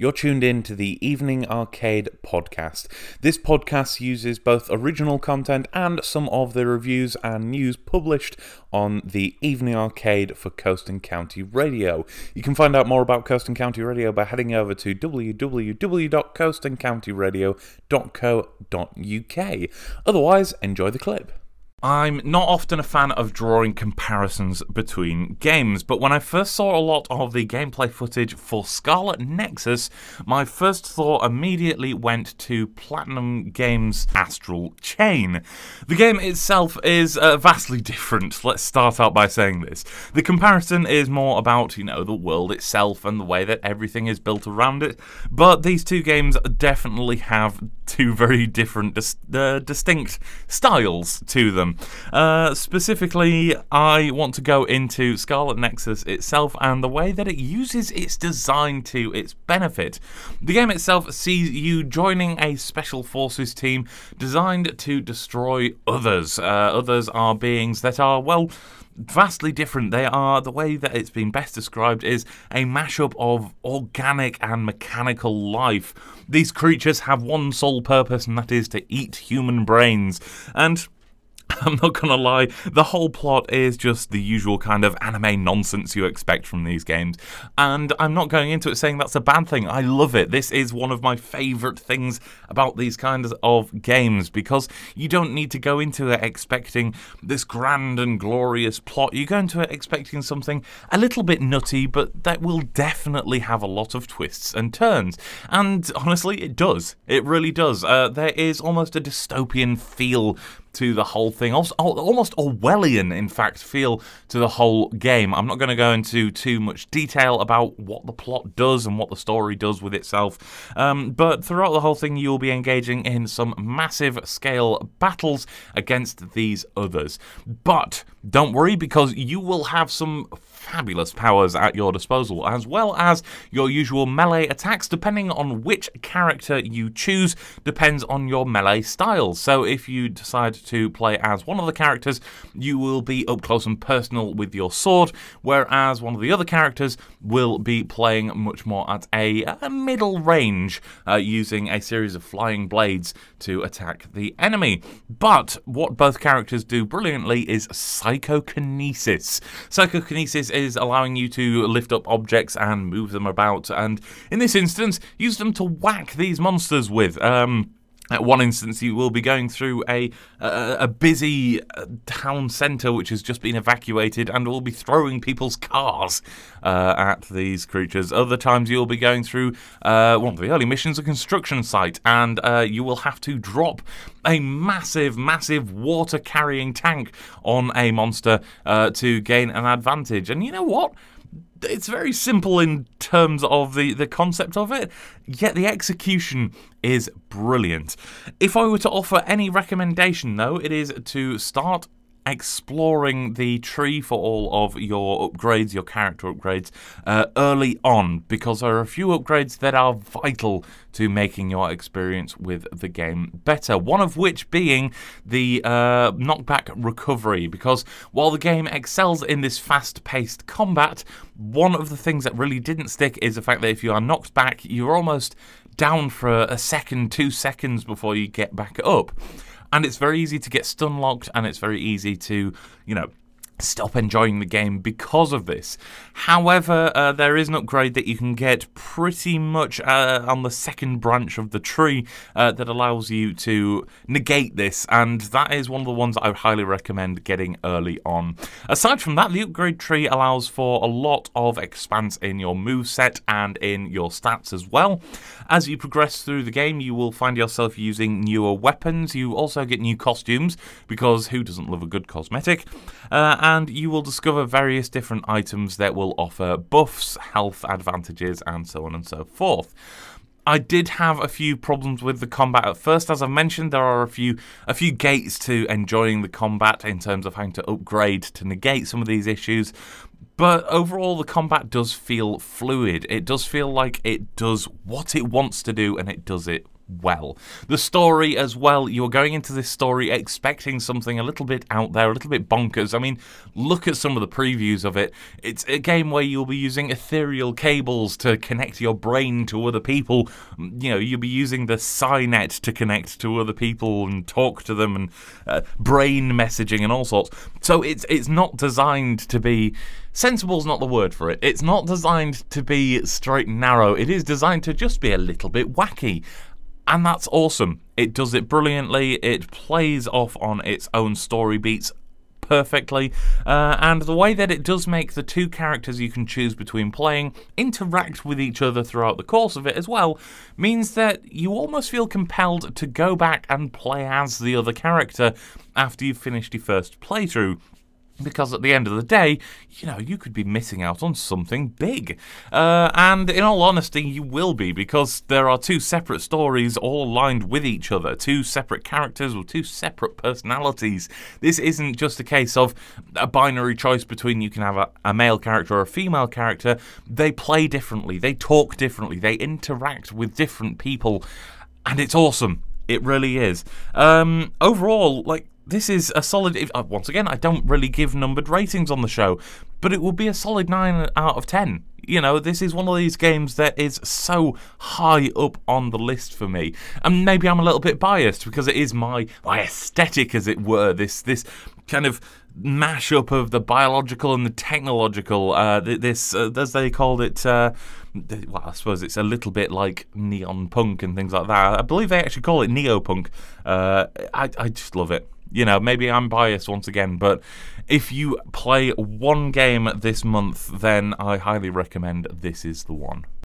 You're tuned in to the Evening Arcade podcast. This podcast uses both original content and some of the reviews and news published on the Evening Arcade for Coast and County Radio. You can find out more about Coast and County Radio by heading over to www.coastandcountyradio.co.uk. Otherwise, enjoy the clip. I'm not often a fan of drawing comparisons between games, but when I first saw a lot of the gameplay footage for Scarlet Nexus, my first thought immediately went to Platinum Games' Astral Chain. The game itself is uh, vastly different, let's start out by saying this. The comparison is more about, you know, the world itself and the way that everything is built around it, but these two games definitely have two very different, dis- uh, distinct styles to them. Uh, specifically, I want to go into Scarlet Nexus itself and the way that it uses its design to its benefit. The game itself sees you joining a special forces team designed to destroy others. Uh, others are beings that are, well, vastly different. They are, the way that it's been best described is a mashup of organic and mechanical life. These creatures have one sole purpose, and that is to eat human brains. And I'm not gonna lie, the whole plot is just the usual kind of anime nonsense you expect from these games. And I'm not going into it saying that's a bad thing. I love it. This is one of my favourite things about these kinds of games because you don't need to go into it expecting this grand and glorious plot. You go into it expecting something a little bit nutty, but that will definitely have a lot of twists and turns. And honestly, it does. It really does. Uh, there is almost a dystopian feel to the whole thing. Almost Orwellian, in fact, feel to the whole game. I'm not going to go into too much detail about what the plot does and what the story does with itself, um, but throughout the whole thing, you'll be engaging in some massive scale battles against these others. But don't worry, because you will have some fabulous powers at your disposal, as well as your usual melee attacks, depending on which character you choose, depends on your melee style. So if you decide to play as one of the characters, you will be up close and personal with your sword, whereas one of the other characters will be playing much more at a, a middle range, uh, using a series of flying blades to attack the enemy. But what both characters do brilliantly is psychokinesis. Psychokinesis is allowing you to lift up objects and move them about, and in this instance, use them to whack these monsters with. Um, at one instance, you will be going through a a, a busy uh, town centre which has just been evacuated, and will be throwing people's cars uh, at these creatures. Other times, you'll be going through uh, one of the early missions, a construction site, and uh, you will have to drop a massive, massive water-carrying tank on a monster uh, to gain an advantage. And you know what? It's very simple in terms of the, the concept of it, yet the execution is brilliant. If I were to offer any recommendation, though, it is to start exploring the tree for all of your upgrades, your character upgrades, uh, early on, because there are a few upgrades that are vital to making your experience with the game better. One of which being the uh, knockback recovery, because while the game excels in this fast paced combat, one of the things that really didn't stick is the fact that if you are knocked back, you're almost down for a second, two seconds before you get back up and it's very easy to get stun locked and it's very easy to you know stop enjoying the game because of this. However, uh, there is an upgrade that you can get pretty much uh, on the second branch of the tree uh, that allows you to negate this, and that is one of the ones I would highly recommend getting early on. Aside from that, the upgrade tree allows for a lot of expanse in your move set and in your stats as well. As you progress through the game, you will find yourself using newer weapons. You also get new costumes because who doesn't love a good cosmetic? And you will discover various different items that will offer buffs, health advantages, and so on and so forth. I did have a few problems with the combat at first. As I've mentioned, there are a few a few gates to enjoying the combat in terms of having to upgrade to negate some of these issues. But overall, the combat does feel fluid. It does feel like it does what it wants to do and it does it well. The story as well, you're going into this story expecting something a little bit out there, a little bit bonkers. I mean, look at some of the previews of it. It's a game where you'll be using ethereal cables to connect your brain to other people. You know, you'll be using the Psynet to connect to other people and talk to them and uh, brain messaging and all sorts. So it's it's not designed to be sensible's not the word for it. It's not designed to be straight and narrow. It is designed to just be a little bit wacky and that's awesome. It does it brilliantly. It plays off on its own story beats perfectly, uh, and the way that it does make the two characters you can choose between playing interact with each other throughout the course of it as well means that you almost feel compelled to go back and play as the other character after you've finished your first playthrough because at the end of the day, you know, you could be missing out on something big. Uh, and in all honesty, you will be because there are two separate stories all aligned with each other, two separate characters with two separate personalities. This isn't just a case of a binary choice between you can have a, a male character or a female character. They play differently, they talk differently, they interact with different people, and it's awesome. It really is. Um, overall, like this is a solid. Uh, once again, I don't really give numbered ratings on the show, but it will be a solid nine out of ten. You know, this is one of these games that is so high up on the list for me, and maybe I'm a little bit biased because it is my my aesthetic, as it were. This this kind of mashup of the biological and the technological. Uh, this, uh, as they called it. Uh, well, I suppose it's a little bit like neon punk and things like that. I believe they actually call it neopunk. Uh, I, I just love it you know, maybe I'm biased once again, but if you play one game this month, then I highly recommend this is the one.